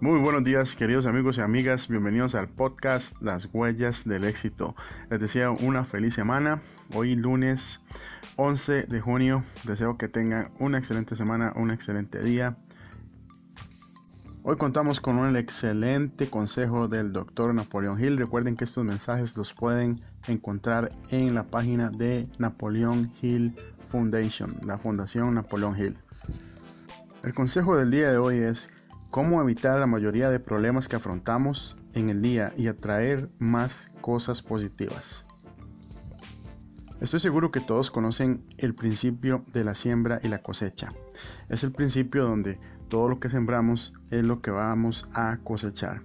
Muy buenos días queridos amigos y amigas, bienvenidos al podcast Las Huellas del Éxito. Les deseo una feliz semana, hoy lunes 11 de junio, deseo que tengan una excelente semana, un excelente día. Hoy contamos con un excelente consejo del doctor Napoleón Hill. Recuerden que estos mensajes los pueden encontrar en la página de Napoleón Hill Foundation, la Fundación Napoleón Hill. El consejo del día de hoy es cómo evitar la mayoría de problemas que afrontamos en el día y atraer más cosas positivas. Estoy seguro que todos conocen el principio de la siembra y la cosecha. Es el principio donde todo lo que sembramos es lo que vamos a cosechar.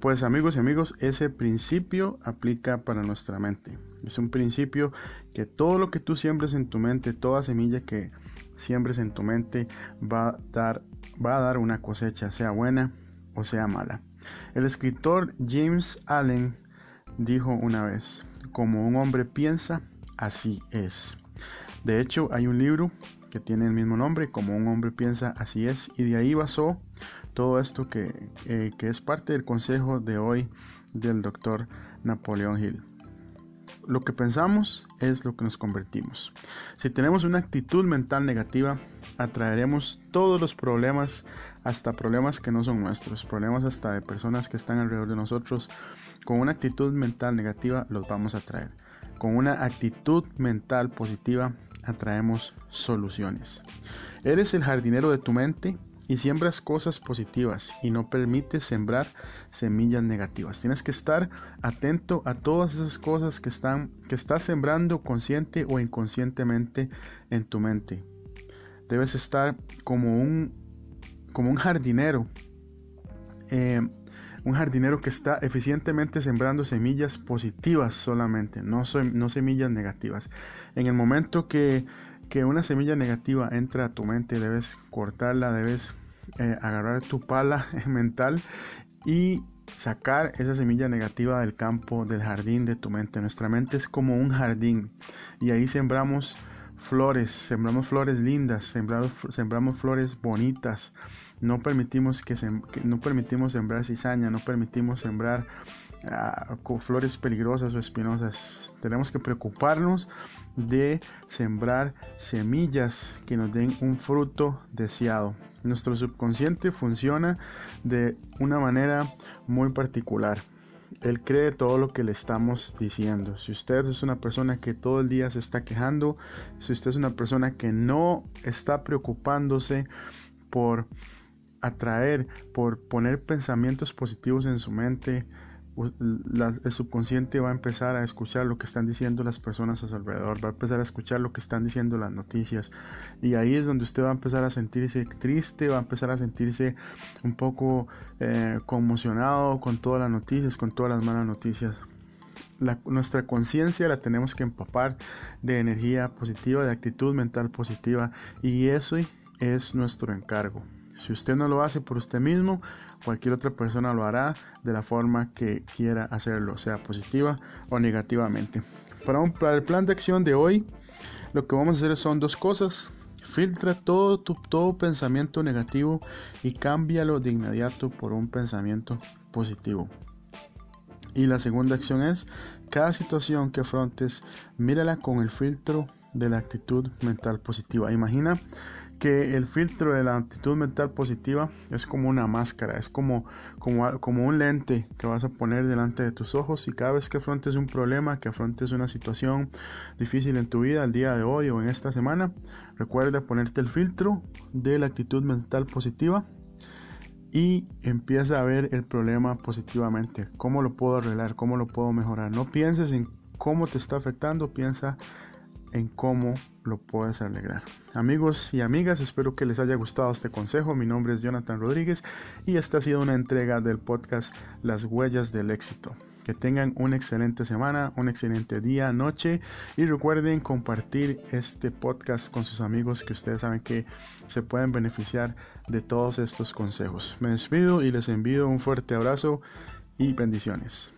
Pues amigos y amigos, ese principio aplica para nuestra mente. Es un principio que todo lo que tú siembres en tu mente, toda semilla que siembres en tu mente va a dar, va a dar una cosecha, sea buena o sea mala. El escritor James Allen dijo una vez, como un hombre piensa, así es. De hecho, hay un libro que tiene el mismo nombre, como un hombre piensa, así es, y de ahí basó todo esto que, eh, que es parte del consejo de hoy del doctor Napoleón Hill. Lo que pensamos es lo que nos convertimos. Si tenemos una actitud mental negativa, atraeremos todos los problemas, hasta problemas que no son nuestros, problemas hasta de personas que están alrededor de nosotros. Con una actitud mental negativa los vamos a traer. Con una actitud mental positiva atraemos soluciones. Eres el jardinero de tu mente y siembras cosas positivas y no permites sembrar semillas negativas. Tienes que estar atento a todas esas cosas que están que estás sembrando consciente o inconscientemente en tu mente. Debes estar como un como un jardinero. Eh, un jardinero que está eficientemente sembrando semillas positivas solamente, no, no semillas negativas. En el momento que que una semilla negativa entra a tu mente, debes cortarla, debes eh, agarrar tu pala mental y sacar esa semilla negativa del campo, del jardín de tu mente. Nuestra mente es como un jardín y ahí sembramos flores, sembramos flores lindas, sembramos, sembramos flores bonitas. No permitimos que, no permitimos sembrar cizaña, no permitimos sembrar ah, flores peligrosas o espinosas. Tenemos que preocuparnos de sembrar semillas que nos den un fruto deseado. Nuestro subconsciente funciona de una manera muy particular. Él cree todo lo que le estamos diciendo. Si usted es una persona que todo el día se está quejando, si usted es una persona que no está preocupándose por atraer, por poner pensamientos positivos en su mente, el subconsciente va a empezar a escuchar lo que están diciendo las personas a su alrededor, va a empezar a escuchar lo que están diciendo las noticias y ahí es donde usted va a empezar a sentirse triste, va a empezar a sentirse un poco eh, conmocionado con todas las noticias, con todas las malas noticias. nuestra conciencia la tenemos que empapar de energía positiva, de actitud mental positiva y eso es nuestro encargo. Si usted no lo hace por usted mismo, cualquier otra persona lo hará de la forma que quiera hacerlo, sea positiva o negativamente. Para, el plan de acción de hoy, lo que vamos a hacer son dos cosas. Filtra todo tu todo pensamiento negativo y cámbialo de inmediato por un pensamiento positivo. Y la segunda acción es, cada situación que afrontes, mírala con el filtro de la actitud mental positiva. Imagina que el filtro de la actitud mental positiva es como una máscara, es como, como, como un lente que vas a poner delante de tus ojos y cada vez que afrontes un problema, que afrontes una situación difícil en tu vida, el día de hoy o en esta semana, recuerda ponerte el filtro de la actitud mental positiva y empieza a ver el problema positivamente. ¿Cómo lo puedo arreglar? ¿Cómo lo puedo mejorar? No pienses en cómo te está afectando, piensa en cómo lo puedes alegrar. Amigos y amigas, espero que les haya gustado este consejo. Mi nombre es Jonathan Rodríguez y esta ha sido una entrega del podcast Las Huellas del Éxito. Que tengan una excelente semana, un excelente día, noche y recuerden compartir este podcast con sus amigos que ustedes saben que se pueden beneficiar de todos estos consejos. Me despido y les envío un fuerte abrazo y bendiciones.